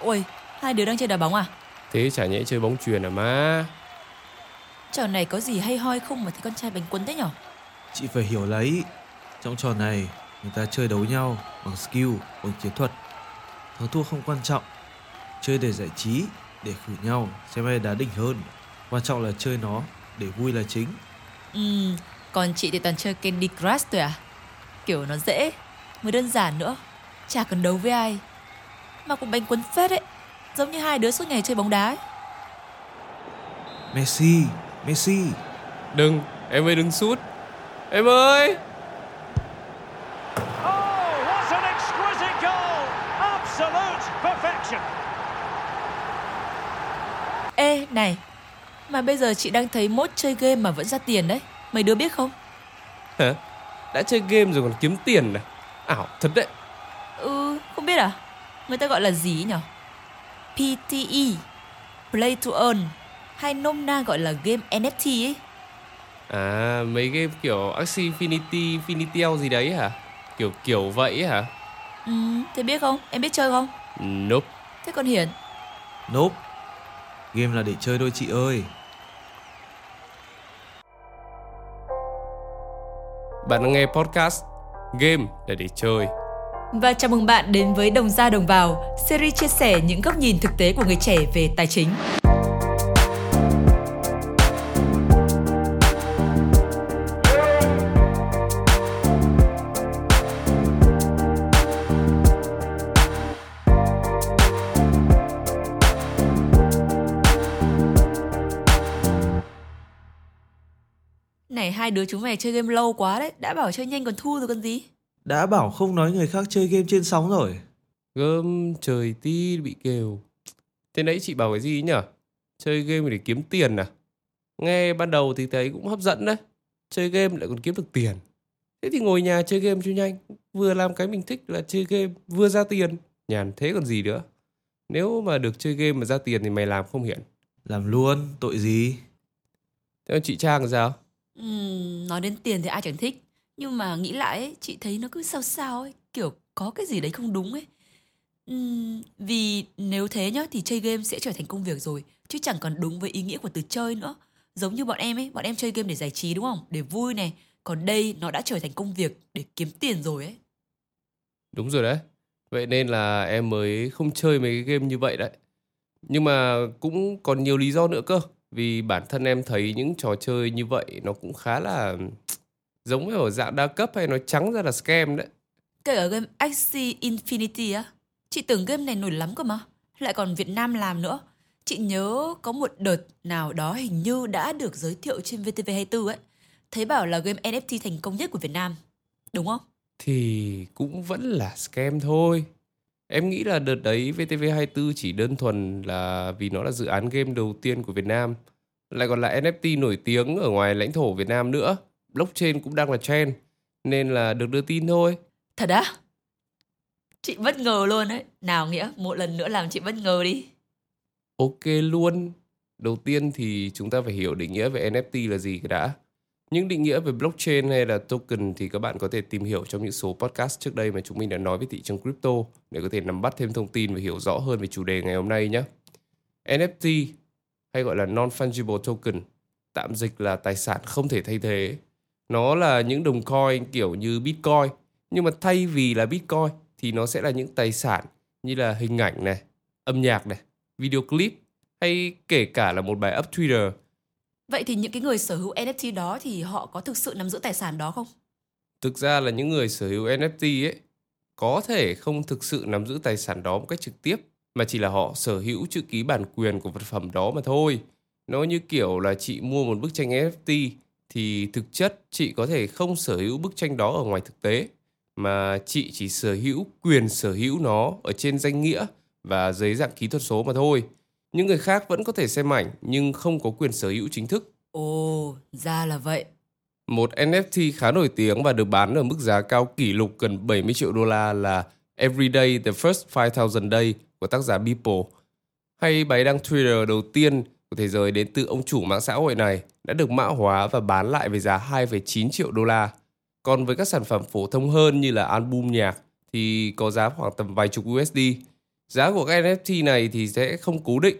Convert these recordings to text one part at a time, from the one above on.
Ôi, hai đứa đang chơi đá bóng à? Thế chả nhẽ chơi bóng chuyền à má Trò này có gì hay hoi không mà thấy con trai bánh quấn thế nhở? Chị phải hiểu lấy. Trong trò này, người ta chơi đấu nhau bằng skill, bằng chiến thuật. Thắng thua không quan trọng. Chơi để giải trí, để khử nhau, xem ai đá đỉnh hơn. Quan trọng là chơi nó, để vui là chính. Ừ, còn chị thì toàn chơi Candy Crush thôi à? Kiểu nó dễ, mới đơn giản nữa. Chả cần đấu với ai. Mà cũng bánh quấn phết ấy. Giống như hai đứa suốt ngày chơi bóng đá ấy. Messi, Messi. Đừng, em ơi đừng sút Em ơi Oh, what an exquisite goal! Absolute perfection. Ê, này. Mà bây giờ chị đang thấy mốt chơi game mà vẫn ra tiền đấy. Mấy đứa biết không? Hả? Đã chơi game rồi còn kiếm tiền à? Ảo thật đấy Ừ, không biết à? Người ta gọi là gì nhở? PTE, Play to Earn, hay nôm na gọi là game NFT ấy. À mấy game kiểu Axie Infinity, Infinity gì đấy hả? Kiểu kiểu vậy hả? Ừ, thế biết không? Em biết chơi không? Nope Thế còn Hiển? Nope. Game là để chơi thôi chị ơi. Bạn đang nghe podcast Game là để chơi và chào mừng bạn đến với Đồng Ra Đồng Vào, series chia sẻ những góc nhìn thực tế của người trẻ về tài chính. Này hai đứa chúng mày chơi game lâu quá đấy, đã bảo chơi nhanh còn thua rồi còn gì? Đã bảo không nói người khác chơi game trên sóng rồi. Gơm trời ti bị kêu Thế nãy chị bảo cái gì nhỉ? Chơi game để kiếm tiền à? Nghe ban đầu thì thấy cũng hấp dẫn đấy Chơi game lại còn kiếm được tiền Thế thì ngồi nhà chơi game cho nhanh Vừa làm cái mình thích là chơi game Vừa ra tiền Nhàn thế còn gì nữa Nếu mà được chơi game mà ra tiền thì mày làm không hiển Làm luôn, tội gì? Thế chị Trang sao? Ừm, nói đến tiền thì ai chẳng thích nhưng mà nghĩ lại ấy, chị thấy nó cứ sao sao ấy kiểu có cái gì đấy không đúng ấy. Uhm, vì nếu thế nhá thì chơi game sẽ trở thành công việc rồi chứ chẳng còn đúng với ý nghĩa của từ chơi nữa. Giống như bọn em ấy bọn em chơi game để giải trí đúng không? Để vui này còn đây nó đã trở thành công việc để kiếm tiền rồi ấy. Đúng rồi đấy. Vậy nên là em mới không chơi mấy cái game như vậy đấy. Nhưng mà cũng còn nhiều lý do nữa cơ Vì bản thân em thấy những trò chơi như vậy Nó cũng khá là Giống với ở dạng đa cấp hay nói trắng ra là scam đấy. Kể cả game Axie Infinity á chị tưởng game này nổi lắm cơ mà lại còn Việt Nam làm nữa. Chị nhớ có một đợt nào đó hình như đã được giới thiệu trên VTV24 ấy. Thấy bảo là game NFT thành công nhất của Việt Nam đúng không? Thì cũng vẫn là scam thôi. Em nghĩ là đợt đấy VTV24 chỉ đơn thuần là vì nó là dự án game đầu tiên của Việt Nam. Lại còn là NFT nổi tiếng ở ngoài lãnh thổ Việt Nam nữa Blockchain cũng đang là trend Nên là được đưa tin thôi thật á chị bất ngờ luôn đấy nào nghĩa một lần nữa làm chị bất ngờ đi Ok luôn. Đầu tiên thì chúng ta phải hiểu định nghĩa về NFT là gì cái đã. Những định nghĩa về blockchain hay là token thì các bạn có thể tìm hiểu trong những số podcast trước đây mà chúng mình đã nói về thị trường crypto để có thể nắm bắt thêm thông tin và hiểu rõ hơn về chủ đề ngày hôm nay nhé. NFT hay gọi là non-fungible token, tạm dịch là tài sản không thể thay thế. Nó là những đồng coin kiểu như Bitcoin, nhưng mà thay vì là Bitcoin thì nó sẽ là những tài sản như là hình ảnh này, âm nhạc này, video clip hay kể cả là một bài up Twitter. vậy thì những cái người sở hữu NFT đó thì họ có thực sự nắm giữ tài sản đó không Thực ra là những người sở hữu NFT ấy có thể không thực sự nắm giữ tài sản đó một cách trực tiếp mà chỉ là họ sở hữu chữ ký bản quyền của vật phẩm đó mà thôi. Nó như kiểu là chị mua một bức tranh NFT thì thực chất chị có thể không sở hữu bức tranh đó ở ngoài thực tế mà chị chỉ sở hữu quyền sở hữu nó ở trên danh nghĩa và dưới dạng kỹ thuật số mà thôi. Những người khác vẫn có thể xem ảnh nhưng không có quyền sở hữu chính thức. ồ ra là vậy Một NFT khá nổi tiếng và được bán ở mức giá cao kỷ lục gần 70 triệu đô la là Everyday The First 5000 Day của tác giả Beeple. Hay bài đăng Twitter đầu tiên của thế giới đến từ ông chủ mạng xã hội này đã được mã hóa và bán lại với giá 2,9 triệu đô la. Còn với các sản phẩm phổ thông hơn như là album nhạc thì có giá khoảng tầm vài chục USD. Giá của các NFT này thì sẽ không cố định,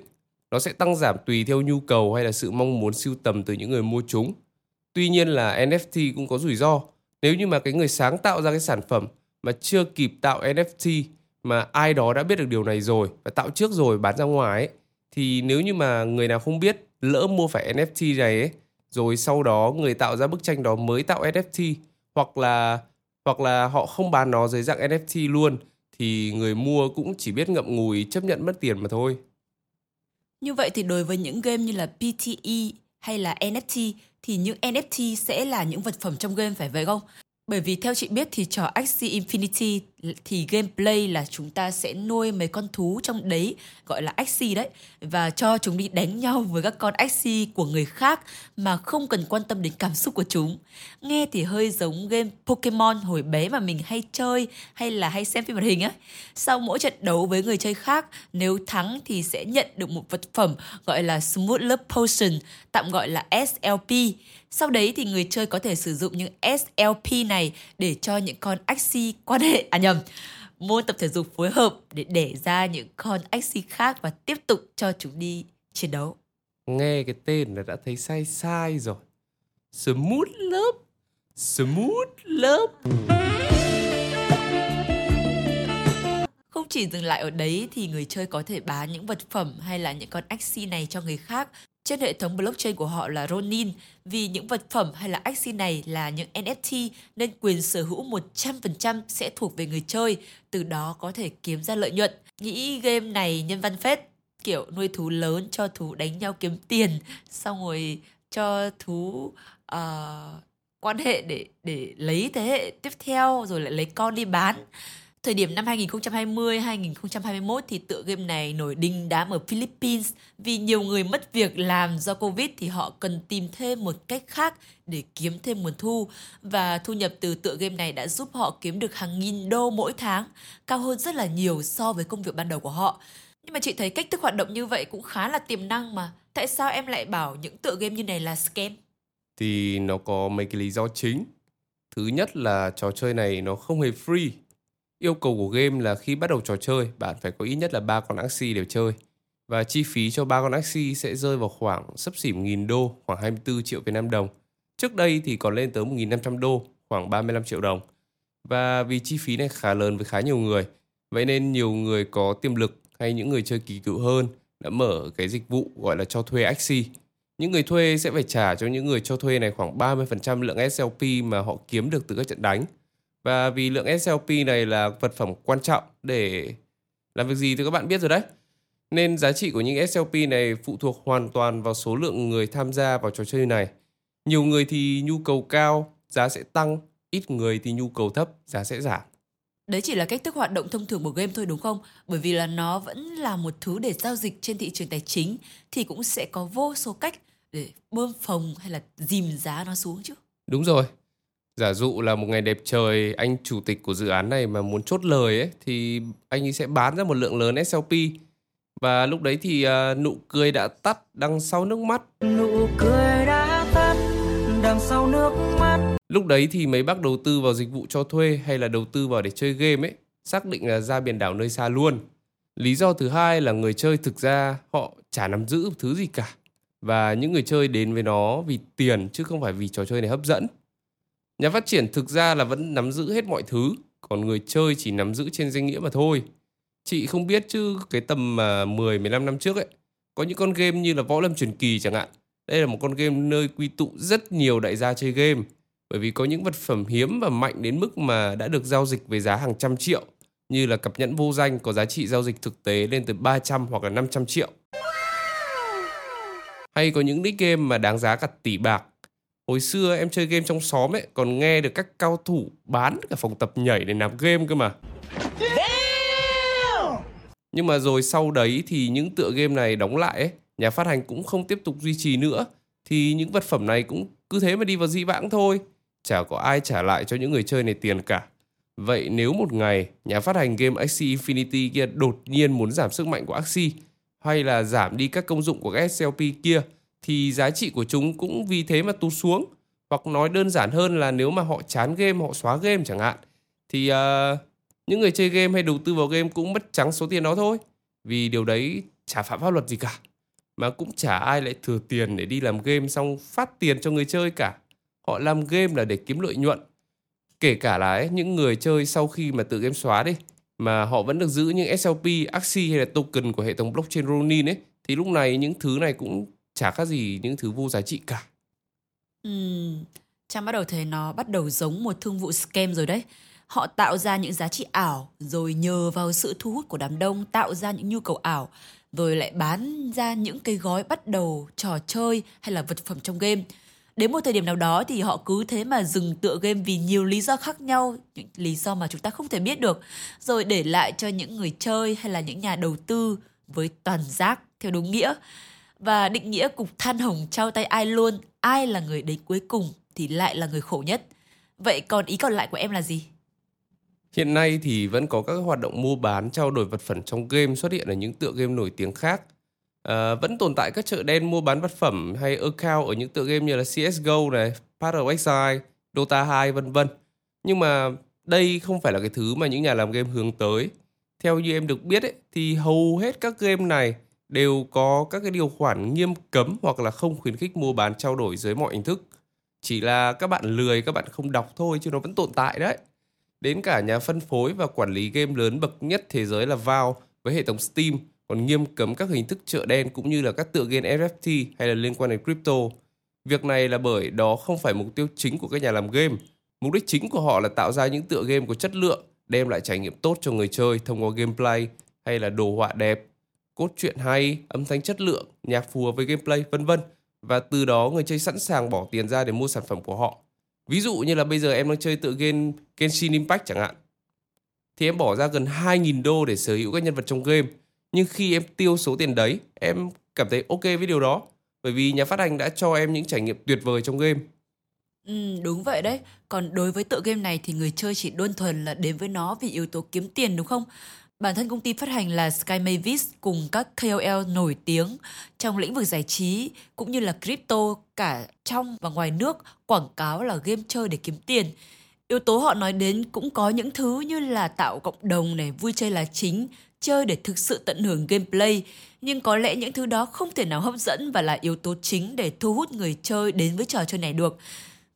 nó sẽ tăng giảm tùy theo nhu cầu hay là sự mong muốn sưu tầm từ những người mua chúng. Tuy nhiên là NFT cũng có rủi ro. Nếu như mà cái người sáng tạo ra cái sản phẩm mà chưa kịp tạo NFT mà ai đó đã biết được điều này rồi và tạo trước rồi bán ra ngoài ấy, thì nếu như mà người nào không biết lỡ mua phải NFT này ấy, rồi sau đó người tạo ra bức tranh đó mới tạo NFT hoặc là hoặc là họ không bán nó dưới dạng NFT luôn thì người mua cũng chỉ biết ngậm ngùi chấp nhận mất tiền mà thôi. Như vậy thì đối với những game như là PTE hay là NFT thì những NFT sẽ là những vật phẩm trong game phải vậy không? Bởi vì theo chị biết thì trò Axie Infinity thì gameplay là chúng ta sẽ nuôi mấy con thú trong đấy gọi là axi đấy và cho chúng đi đánh nhau với các con axi của người khác mà không cần quan tâm đến cảm xúc của chúng. Nghe thì hơi giống game Pokemon hồi bé mà mình hay chơi hay là hay xem phim hoạt hình á. Sau mỗi trận đấu với người chơi khác, nếu thắng thì sẽ nhận được một vật phẩm gọi là Smooth Love Potion, tạm gọi là SLP. Sau đấy thì người chơi có thể sử dụng những SLP này để cho những con axi quan hệ à nhầm môn tập thể dục phối hợp để đẻ ra những con Axie khác và tiếp tục cho chúng đi chiến đấu. Nghe cái tên là đã thấy sai sai rồi. Smooth Love. Smooth Love. Không chỉ dừng lại ở đấy thì người chơi có thể bán những vật phẩm hay là những con Axie này cho người khác trên hệ thống blockchain của họ là Ronin vì những vật phẩm hay là Axie này là những NFT nên quyền sở hữu 100% sẽ thuộc về người chơi, từ đó có thể kiếm ra lợi nhuận. Nghĩ game này nhân văn phết, kiểu nuôi thú lớn cho thú đánh nhau kiếm tiền, xong rồi cho thú uh, quan hệ để để lấy thế hệ tiếp theo rồi lại lấy con đi bán. Thời điểm năm 2020-2021 thì tựa game này nổi đinh đám ở Philippines vì nhiều người mất việc làm do Covid thì họ cần tìm thêm một cách khác để kiếm thêm nguồn thu và thu nhập từ tựa game này đã giúp họ kiếm được hàng nghìn đô mỗi tháng, cao hơn rất là nhiều so với công việc ban đầu của họ. Nhưng mà chị thấy cách thức hoạt động như vậy cũng khá là tiềm năng mà. Tại sao em lại bảo những tựa game như này là scam? Thì nó có mấy cái lý do chính. Thứ nhất là trò chơi này nó không hề free Yêu cầu của game là khi bắt đầu trò chơi, bạn phải có ít nhất là ba con Axie đều chơi. Và chi phí cho ba con Axie sẽ rơi vào khoảng sấp xỉ 1.000 đô, khoảng 24 triệu Việt Nam đồng. Trước đây thì còn lên tới 1.500 đô, khoảng 35 triệu đồng. Và vì chi phí này khá lớn với khá nhiều người, vậy nên nhiều người có tiềm lực hay những người chơi kỳ cựu hơn đã mở cái dịch vụ gọi là cho thuê Axie. Những người thuê sẽ phải trả cho những người cho thuê này khoảng 30% lượng SLP mà họ kiếm được từ các trận đánh. Và vì lượng SLP này là vật phẩm quan trọng để làm việc gì thì các bạn biết rồi đấy. Nên giá trị của những SLP này phụ thuộc hoàn toàn vào số lượng người tham gia vào trò chơi này. Nhiều người thì nhu cầu cao, giá sẽ tăng, ít người thì nhu cầu thấp, giá sẽ giảm. Đấy chỉ là cách thức hoạt động thông thường của game thôi đúng không? Bởi vì là nó vẫn là một thứ để giao dịch trên thị trường tài chính thì cũng sẽ có vô số cách để bơm phồng hay là dìm giá nó xuống chứ. Đúng rồi. Giả dụ là một ngày đẹp trời, anh chủ tịch của dự án này mà muốn chốt lời ấy thì anh ấy sẽ bán ra một lượng lớn SLP. Và lúc đấy thì uh, nụ cười đã tắt đằng sau nước mắt. Nụ cười đã tắt đằng sau nước mắt. Lúc đấy thì mấy bác đầu tư vào dịch vụ cho thuê hay là đầu tư vào để chơi game ấy, xác định là ra biển đảo nơi xa luôn. Lý do thứ hai là người chơi thực ra họ chả nắm giữ thứ gì cả. Và những người chơi đến với nó vì tiền chứ không phải vì trò chơi này hấp dẫn. Nhà phát triển thực ra là vẫn nắm giữ hết mọi thứ, còn người chơi chỉ nắm giữ trên danh nghĩa mà thôi. Chị không biết chứ cái tầm mà 10 15 năm trước ấy, có những con game như là Võ Lâm truyền kỳ chẳng hạn. Đây là một con game nơi quy tụ rất nhiều đại gia chơi game bởi vì có những vật phẩm hiếm và mạnh đến mức mà đã được giao dịch với giá hàng trăm triệu như là cặp nhẫn vô danh có giá trị giao dịch thực tế lên tới 300 hoặc là 500 triệu. Hay có những nick game mà đáng giá cả tỷ bạc Hồi xưa em chơi game trong xóm ấy còn nghe được các cao thủ bán cả phòng tập nhảy để nạp game cơ mà. Nhưng mà rồi sau đấy thì những tựa game này đóng lại ấy, nhà phát hành cũng không tiếp tục duy trì nữa thì những vật phẩm này cũng cứ thế mà đi vào dĩ vãng thôi. Chả có ai trả lại cho những người chơi này tiền cả. Vậy nếu một ngày nhà phát hành game Axie Infinity kia đột nhiên muốn giảm sức mạnh của Axie hay là giảm đi các công dụng của các SLP kia thì giá trị của chúng cũng vì thế mà tụt xuống. Hoặc nói đơn giản hơn là nếu mà họ chán game, họ xóa game chẳng hạn, thì uh, những người chơi game hay đầu tư vào game cũng mất trắng số tiền đó thôi. Vì điều đấy chả phạm pháp luật gì cả. Mà cũng chả ai lại thừa tiền để đi làm game xong phát tiền cho người chơi cả. Họ làm game là để kiếm lợi nhuận. Kể cả là ấy, những người chơi sau khi mà tự game xóa đi mà họ vẫn được giữ những SLP, AXI hay là token của hệ thống blockchain Ronin ấy thì lúc này những thứ này cũng chả khác gì những thứ vô giá trị cả. Ừ, Trang bắt đầu thấy nó bắt đầu giống một thương vụ scam rồi đấy. Họ tạo ra những giá trị ảo rồi nhờ vào sự thu hút của đám đông tạo ra những nhu cầu ảo rồi lại bán ra những cái gói bắt đầu trò chơi hay là vật phẩm trong game. Đến một thời điểm nào đó thì họ cứ thế mà dừng tựa game vì nhiều lý do khác nhau, những lý do mà chúng ta không thể biết được, rồi để lại cho những người chơi hay là những nhà đầu tư với toàn giác theo đúng nghĩa. Và định nghĩa cục than hồng trao tay ai luôn, ai là người đến cuối cùng thì lại là người khổ nhất. Vậy còn ý còn lại của em là gì? Hiện nay thì vẫn có các hoạt động mua bán trao đổi vật phẩm trong game xuất hiện ở những tựa game nổi tiếng khác. À, vẫn tồn tại các chợ đen mua bán vật phẩm hay account ở những tựa game như là CSGO này, Path of Exile, Dota 2 vân vân. Nhưng mà đây không phải là cái thứ mà những nhà làm game hướng tới. Theo như em được biết ấy, thì hầu hết các game này đều có các cái điều khoản nghiêm cấm hoặc là không khuyến khích mua bán trao đổi dưới mọi hình thức. Chỉ là các bạn lười, các bạn không đọc thôi chứ nó vẫn tồn tại đấy. Đến cả nhà phân phối và quản lý game lớn bậc nhất thế giới là Valve với hệ thống Steam còn nghiêm cấm các hình thức chợ đen cũng như là các tựa game NFT hay là liên quan đến crypto. Việc này là bởi đó không phải mục tiêu chính của các nhà làm game. Mục đích chính của họ là tạo ra những tựa game có chất lượng, đem lại trải nghiệm tốt cho người chơi thông qua gameplay hay là đồ họa đẹp, cốt truyện hay, âm thanh chất lượng, nhạc phù hợp với gameplay vân vân và từ đó người chơi sẵn sàng bỏ tiền ra để mua sản phẩm của họ. Ví dụ như là bây giờ em đang chơi tựa game Genshin Impact chẳng hạn. Thì em bỏ ra gần 2.000 đô để sở hữu các nhân vật trong game. Nhưng khi em tiêu số tiền đấy, em cảm thấy ok với điều đó. Bởi vì nhà phát hành đã cho em những trải nghiệm tuyệt vời trong game. Ừ, đúng vậy đấy. Còn đối với tựa game này thì người chơi chỉ đơn thuần là đến với nó vì yếu tố kiếm tiền đúng không? Bản thân công ty phát hành là Sky Mavis cùng các KOL nổi tiếng trong lĩnh vực giải trí cũng như là crypto cả trong và ngoài nước quảng cáo là game chơi để kiếm tiền. Yếu tố họ nói đến cũng có những thứ như là tạo cộng đồng này, vui chơi là chính, chơi để thực sự tận hưởng gameplay. Nhưng có lẽ những thứ đó không thể nào hấp dẫn và là yếu tố chính để thu hút người chơi đến với trò chơi này được.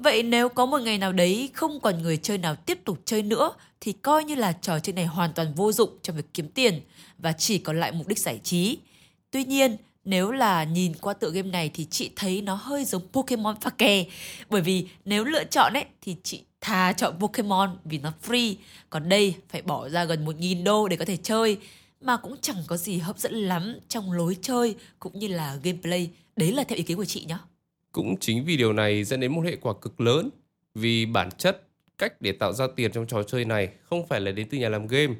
Vậy nếu có một ngày nào đấy không còn người chơi nào tiếp tục chơi nữa thì coi như là trò chơi này hoàn toàn vô dụng trong việc kiếm tiền và chỉ còn lại mục đích giải trí. Tuy nhiên, nếu là nhìn qua tựa game này thì chị thấy nó hơi giống Pokemon pha kè. Bởi vì nếu lựa chọn ấy thì chị thà chọn Pokemon vì nó free. Còn đây phải bỏ ra gần 1.000 đô để có thể chơi. Mà cũng chẳng có gì hấp dẫn lắm trong lối chơi cũng như là gameplay. Đấy là theo ý kiến của chị nhé. Cũng chính vì điều này dẫn đến một hệ quả cực lớn. Vì bản chất cách để tạo ra tiền trong trò chơi này không phải là đến từ nhà làm game.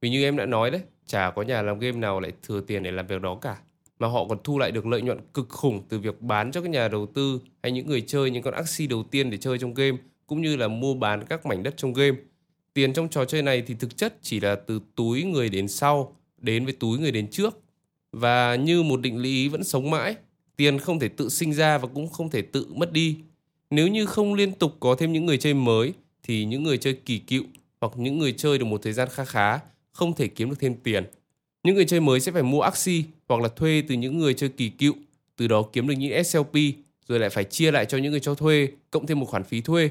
Vì như em đã nói đấy, chả có nhà làm game nào lại thừa tiền để làm việc đó cả. Mà họ còn thu lại được lợi nhuận cực khủng từ việc bán cho các nhà đầu tư hay những người chơi những con axi đầu tiên để chơi trong game cũng như là mua bán các mảnh đất trong game. Tiền trong trò chơi này thì thực chất chỉ là từ túi người đến sau đến với túi người đến trước. Và như một định lý vẫn sống mãi, tiền không thể tự sinh ra và cũng không thể tự mất đi. Nếu như không liên tục có thêm những người chơi mới thì những người chơi kỳ cựu hoặc những người chơi được một thời gian khá khá không thể kiếm được thêm tiền. Những người chơi mới sẽ phải mua axi hoặc là thuê từ những người chơi kỳ cựu, từ đó kiếm được những SLP rồi lại phải chia lại cho những người cho thuê, cộng thêm một khoản phí thuê.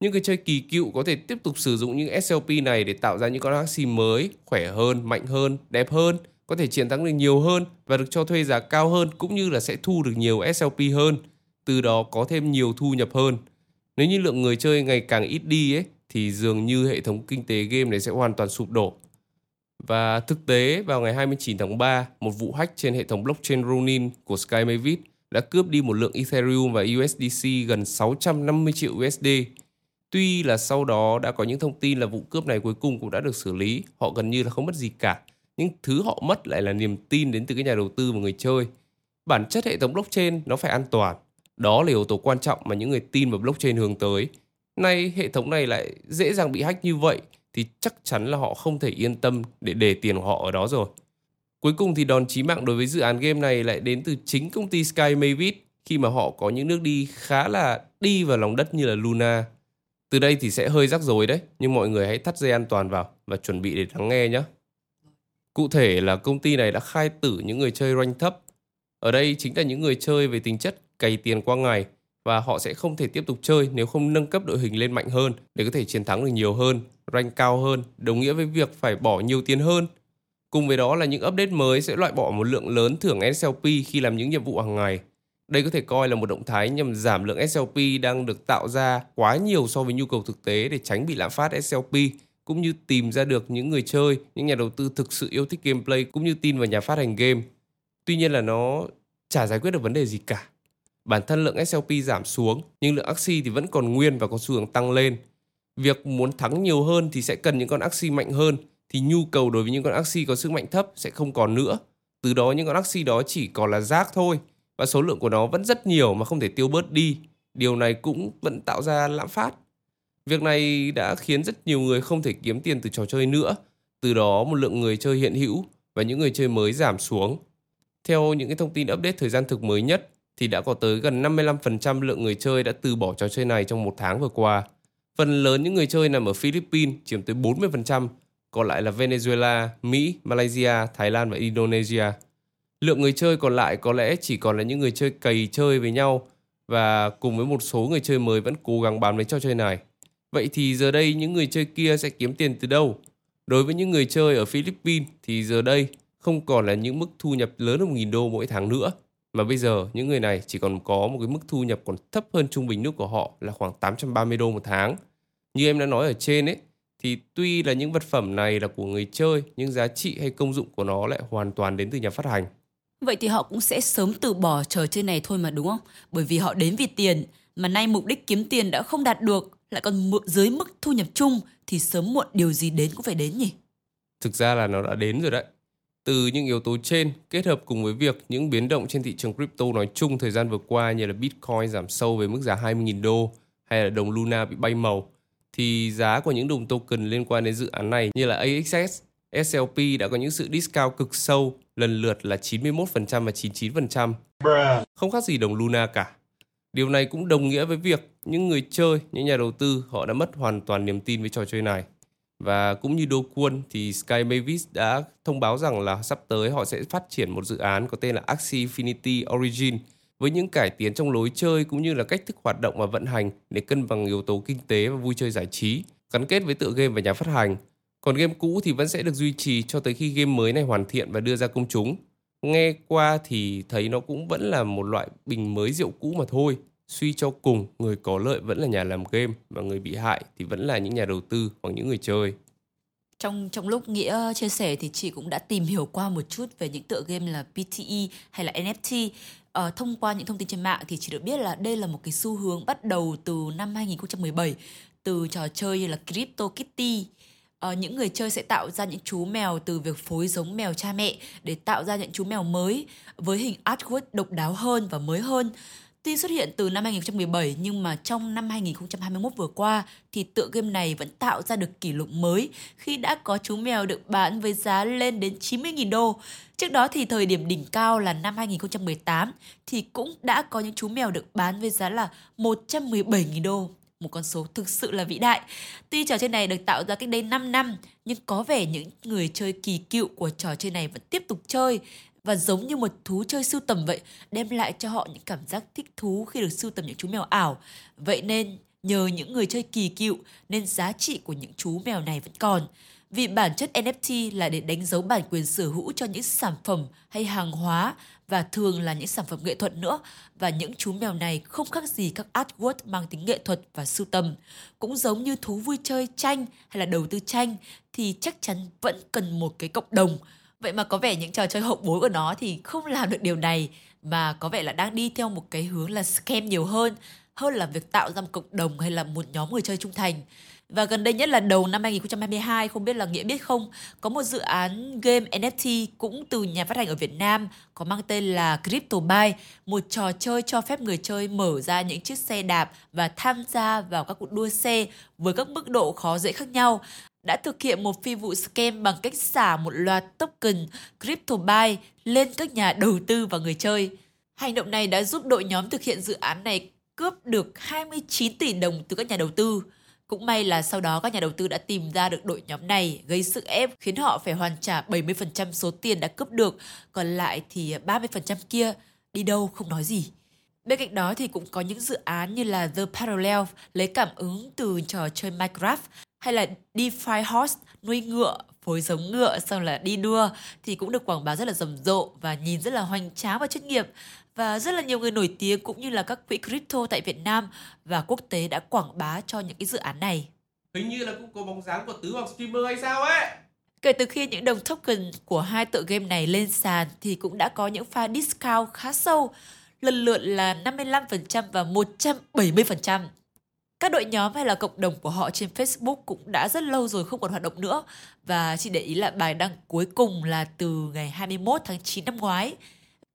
Những người chơi kỳ cựu có thể tiếp tục sử dụng những SLP này để tạo ra những con axi mới, khỏe hơn, mạnh hơn, đẹp hơn, có thể chiến thắng được nhiều hơn và được cho thuê giá cao hơn cũng như là sẽ thu được nhiều SLP hơn, từ đó có thêm nhiều thu nhập hơn. Nếu như lượng người chơi ngày càng ít đi ấy, thì dường như hệ thống kinh tế game này sẽ hoàn toàn sụp đổ. Và thực tế, vào ngày 29 tháng 3, một vụ hack trên hệ thống blockchain Ronin của Sky Mavis đã cướp đi một lượng Ethereum và USDC gần 650 triệu USD. Tuy là sau đó đã có những thông tin là vụ cướp này cuối cùng cũng đã được xử lý, họ gần như là không mất gì cả những thứ họ mất lại là niềm tin đến từ các nhà đầu tư và người chơi. Bản chất hệ thống blockchain nó phải an toàn. Đó là yếu tố quan trọng mà những người tin vào blockchain hướng tới. Nay hệ thống này lại dễ dàng bị hack như vậy thì chắc chắn là họ không thể yên tâm để để tiền của họ ở đó rồi. Cuối cùng thì đòn chí mạng đối với dự án game này lại đến từ chính công ty Sky Mavis khi mà họ có những nước đi khá là đi vào lòng đất như là Luna. Từ đây thì sẽ hơi rắc rối đấy, nhưng mọi người hãy thắt dây an toàn vào và chuẩn bị để lắng nghe nhé. Cụ thể là công ty này đã khai tử những người chơi rank thấp. Ở đây chính là những người chơi về tính chất cày tiền qua ngày và họ sẽ không thể tiếp tục chơi nếu không nâng cấp đội hình lên mạnh hơn để có thể chiến thắng được nhiều hơn, rank cao hơn, đồng nghĩa với việc phải bỏ nhiều tiền hơn. Cùng với đó là những update mới sẽ loại bỏ một lượng lớn thưởng SLP khi làm những nhiệm vụ hàng ngày. Đây có thể coi là một động thái nhằm giảm lượng SLP đang được tạo ra quá nhiều so với nhu cầu thực tế để tránh bị lạm phát SLP cũng như tìm ra được những người chơi, những nhà đầu tư thực sự yêu thích gameplay cũng như tin vào nhà phát hành game. Tuy nhiên là nó chả giải quyết được vấn đề gì cả. Bản thân lượng SLP giảm xuống, nhưng lượng Axie thì vẫn còn nguyên và có xu hướng tăng lên. Việc muốn thắng nhiều hơn thì sẽ cần những con Axie mạnh hơn, thì nhu cầu đối với những con Axie có sức mạnh thấp sẽ không còn nữa. Từ đó những con Axie đó chỉ còn là rác thôi, và số lượng của nó vẫn rất nhiều mà không thể tiêu bớt đi. Điều này cũng vẫn tạo ra lạm phát. Việc này đã khiến rất nhiều người không thể kiếm tiền từ trò chơi nữa. Từ đó một lượng người chơi hiện hữu và những người chơi mới giảm xuống. Theo những cái thông tin update thời gian thực mới nhất thì đã có tới gần 55% lượng người chơi đã từ bỏ trò chơi này trong một tháng vừa qua. Phần lớn những người chơi nằm ở Philippines chiếm tới 40%, còn lại là Venezuela, Mỹ, Malaysia, Thái Lan và Indonesia. Lượng người chơi còn lại có lẽ chỉ còn là những người chơi cày chơi với nhau và cùng với một số người chơi mới vẫn cố gắng bám lấy trò chơi này. Vậy thì giờ đây những người chơi kia sẽ kiếm tiền từ đâu? Đối với những người chơi ở Philippines thì giờ đây không còn là những mức thu nhập lớn hơn 1.000 đô mỗi tháng nữa. Mà bây giờ những người này chỉ còn có một cái mức thu nhập còn thấp hơn trung bình nước của họ là khoảng 830 đô một tháng. Như em đã nói ở trên ấy, thì tuy là những vật phẩm này là của người chơi nhưng giá trị hay công dụng của nó lại hoàn toàn đến từ nhà phát hành. Vậy thì họ cũng sẽ sớm từ bỏ trò chơi này thôi mà đúng không? Bởi vì họ đến vì tiền, mà nay mục đích kiếm tiền đã không đạt được, lại còn dưới mức thu nhập chung thì sớm muộn điều gì đến cũng phải đến nhỉ? Thực ra là nó đã đến rồi đấy. Từ những yếu tố trên kết hợp cùng với việc những biến động trên thị trường crypto nói chung thời gian vừa qua như là Bitcoin giảm sâu về mức giá 20.000 đô hay là đồng Luna bị bay màu thì giá của những đồng token liên quan đến dự án này như là AXS, SLP đã có những sự discount cực sâu lần lượt là 91% và 99%. Không khác gì đồng Luna cả. Điều này cũng đồng nghĩa với việc những người chơi, những nhà đầu tư họ đã mất hoàn toàn niềm tin với trò chơi này. Và cũng như Do quân thì Sky Mavis đã thông báo rằng là sắp tới họ sẽ phát triển một dự án có tên là Axie Infinity Origin với những cải tiến trong lối chơi cũng như là cách thức hoạt động và vận hành để cân bằng yếu tố kinh tế và vui chơi giải trí, gắn kết với tựa game và nhà phát hành. Còn game cũ thì vẫn sẽ được duy trì cho tới khi game mới này hoàn thiện và đưa ra công chúng. Nghe qua thì thấy nó cũng vẫn là một loại bình mới rượu cũ mà thôi. Suy cho cùng, người có lợi vẫn là nhà làm game và người bị hại thì vẫn là những nhà đầu tư hoặc những người chơi. Trong trong lúc Nghĩa chia sẻ thì chị cũng đã tìm hiểu qua một chút về những tựa game là PTE hay là NFT. Ờ, thông qua những thông tin trên mạng thì chị được biết là đây là một cái xu hướng bắt đầu từ năm 2017 từ trò chơi như là Crypto Kitty uh, những người chơi sẽ tạo ra những chú mèo từ việc phối giống mèo cha mẹ để tạo ra những chú mèo mới với hình artwork độc đáo hơn và mới hơn. Tuy xuất hiện từ năm 2017 nhưng mà trong năm 2021 vừa qua thì tựa game này vẫn tạo ra được kỷ lục mới khi đã có chú mèo được bán với giá lên đến 90.000 đô. Trước đó thì thời điểm đỉnh cao là năm 2018 thì cũng đã có những chú mèo được bán với giá là 117.000 đô một con số thực sự là vĩ đại. Tuy trò chơi này được tạo ra cách đây 5 năm, nhưng có vẻ những người chơi kỳ cựu của trò chơi này vẫn tiếp tục chơi và giống như một thú chơi sưu tầm vậy, đem lại cho họ những cảm giác thích thú khi được sưu tầm những chú mèo ảo. Vậy nên nhờ những người chơi kỳ cựu nên giá trị của những chú mèo này vẫn còn. Vì bản chất NFT là để đánh dấu bản quyền sở hữu cho những sản phẩm hay hàng hóa và thường là những sản phẩm nghệ thuật nữa và những chú mèo này không khác gì các artwork mang tính nghệ thuật và sưu tầm. Cũng giống như thú vui chơi tranh hay là đầu tư tranh, thì chắc chắn vẫn cần một cái cộng đồng. Vậy mà có vẻ những trò chơi hậu bối của nó thì không làm được điều này, mà có vẻ là đang đi theo một cái hướng là scam nhiều hơn hơn là việc tạo ra một cộng đồng hay là một nhóm người chơi trung thành. Và gần đây nhất là đầu năm 2022, không biết là Nghĩa biết không, có một dự án game NFT cũng từ nhà phát hành ở Việt Nam có mang tên là CryptoBuy một trò chơi cho phép người chơi mở ra những chiếc xe đạp và tham gia vào các cuộc đua xe với các mức độ khó dễ khác nhau đã thực hiện một phi vụ scam bằng cách xả một loạt token CryptoBuy lên các nhà đầu tư và người chơi. Hành động này đã giúp đội nhóm thực hiện dự án này cướp được 29 tỷ đồng từ các nhà đầu tư. Cũng may là sau đó các nhà đầu tư đã tìm ra được đội nhóm này, gây sức ép khiến họ phải hoàn trả 70% số tiền đã cướp được, còn lại thì 30% kia đi đâu không nói gì. Bên cạnh đó thì cũng có những dự án như là The Parallel lấy cảm ứng từ trò chơi Minecraft hay là DeFi Horse nuôi ngựa phối giống ngựa xong là đi đua thì cũng được quảng bá rất là rầm rộ và nhìn rất là hoành tráng và chuyên nghiệp và rất là nhiều người nổi tiếng cũng như là các quỹ crypto tại Việt Nam và quốc tế đã quảng bá cho những cái dự án này. Hình như là cũng có bóng dáng của tứ hoàng streamer hay sao ấy. Kể từ khi những đồng token của hai tựa game này lên sàn thì cũng đã có những pha discount khá sâu, lần lượt là 55% và 170%. Các đội nhóm hay là cộng đồng của họ trên Facebook cũng đã rất lâu rồi không còn hoạt động nữa và chỉ để ý là bài đăng cuối cùng là từ ngày 21 tháng 9 năm ngoái.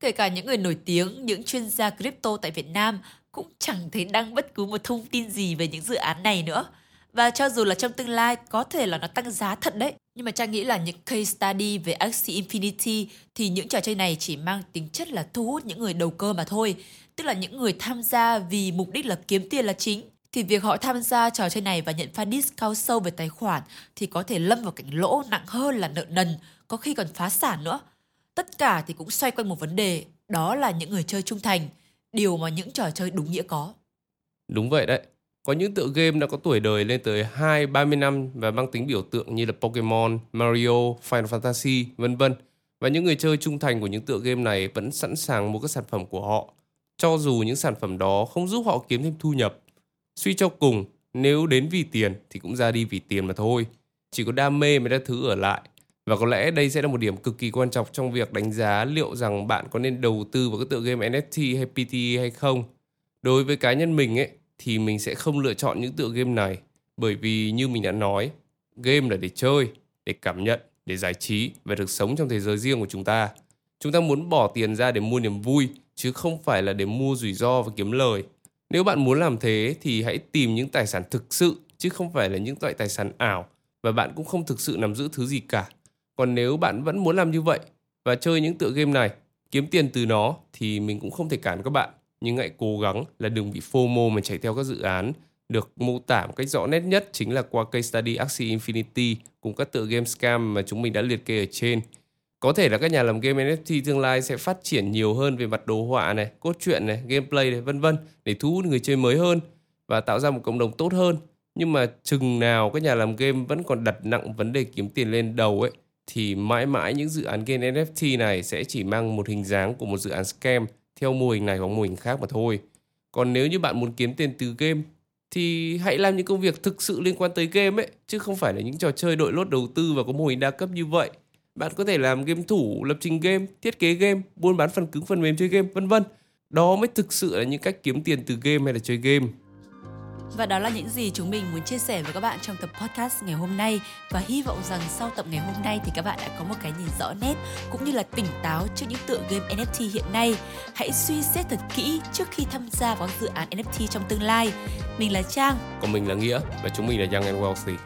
Kể cả những người nổi tiếng, những chuyên gia crypto tại Việt Nam cũng chẳng thấy đăng bất cứ một thông tin gì về những dự án này nữa. Và cho dù là trong tương lai có thể là nó tăng giá thật đấy. Nhưng mà Trang nghĩ là những case study về Axie Infinity thì những trò chơi này chỉ mang tính chất là thu hút những người đầu cơ mà thôi. Tức là những người tham gia vì mục đích là kiếm tiền là chính. Thì việc họ tham gia trò chơi này và nhận pha discount sâu về tài khoản thì có thể lâm vào cảnh lỗ nặng hơn là nợ nần, có khi còn phá sản nữa. Tất cả thì cũng xoay quanh một vấn đề, đó là những người chơi trung thành, điều mà những trò chơi đúng nghĩa có. Đúng vậy đấy. Có những tựa game đã có tuổi đời lên tới 2-30 năm và mang tính biểu tượng như là Pokemon, Mario, Final Fantasy, vân vân. Và những người chơi trung thành của những tựa game này vẫn sẵn sàng mua các sản phẩm của họ, cho dù những sản phẩm đó không giúp họ kiếm thêm thu nhập. Suy cho cùng, nếu đến vì tiền thì cũng ra đi vì tiền mà thôi. Chỉ có đam mê mới là thứ ở lại. Và có lẽ đây sẽ là một điểm cực kỳ quan trọng trong việc đánh giá liệu rằng bạn có nên đầu tư vào các tựa game NFT hay PTE hay không. Đối với cá nhân mình ấy thì mình sẽ không lựa chọn những tựa game này bởi vì như mình đã nói, game là để chơi, để cảm nhận, để giải trí và được sống trong thế giới riêng của chúng ta. Chúng ta muốn bỏ tiền ra để mua niềm vui chứ không phải là để mua rủi ro và kiếm lời. Nếu bạn muốn làm thế thì hãy tìm những tài sản thực sự chứ không phải là những loại tài sản ảo và bạn cũng không thực sự nắm giữ thứ gì cả. Còn nếu bạn vẫn muốn làm như vậy và chơi những tựa game này, kiếm tiền từ nó thì mình cũng không thể cản các bạn nhưng hãy cố gắng là đừng bị FOMO mà chạy theo các dự án được mô tả một cách rõ nét nhất chính là qua case study Axie Infinity cùng các tựa game scam mà chúng mình đã liệt kê ở trên. Có thể là các nhà làm game NFT tương lai sẽ phát triển nhiều hơn về mặt đồ họa này, cốt truyện này, gameplay này, vân vân để thu hút người chơi mới hơn và tạo ra một cộng đồng tốt hơn. Nhưng mà chừng nào các nhà làm game vẫn còn đặt nặng vấn đề kiếm tiền lên đầu ấy thì mãi mãi những dự án game NFT này sẽ chỉ mang một hình dáng của một dự án scam theo mô hình này hoặc mô hình khác mà thôi. Còn nếu như bạn muốn kiếm tiền từ game thì hãy làm những công việc thực sự liên quan tới game ấy chứ không phải là những trò chơi đội lốt đầu tư và có mô hình đa cấp như vậy. Bạn có thể làm game thủ, lập trình game, thiết kế game, buôn bán phần cứng phần mềm chơi game, vân vân. Đó mới thực sự là những cách kiếm tiền từ game hay là chơi game. Và đó là những gì chúng mình muốn chia sẻ với các bạn trong tập podcast ngày hôm nay và hy vọng rằng sau tập ngày hôm nay thì các bạn đã có một cái nhìn rõ nét, cũng như là tỉnh táo trước những tựa game NFT hiện nay. Hãy suy xét thật kỹ trước khi tham gia vào dự án NFT trong tương lai. Mình là Trang. Còn mình là Nghĩa và chúng mình là Young and Wealthy.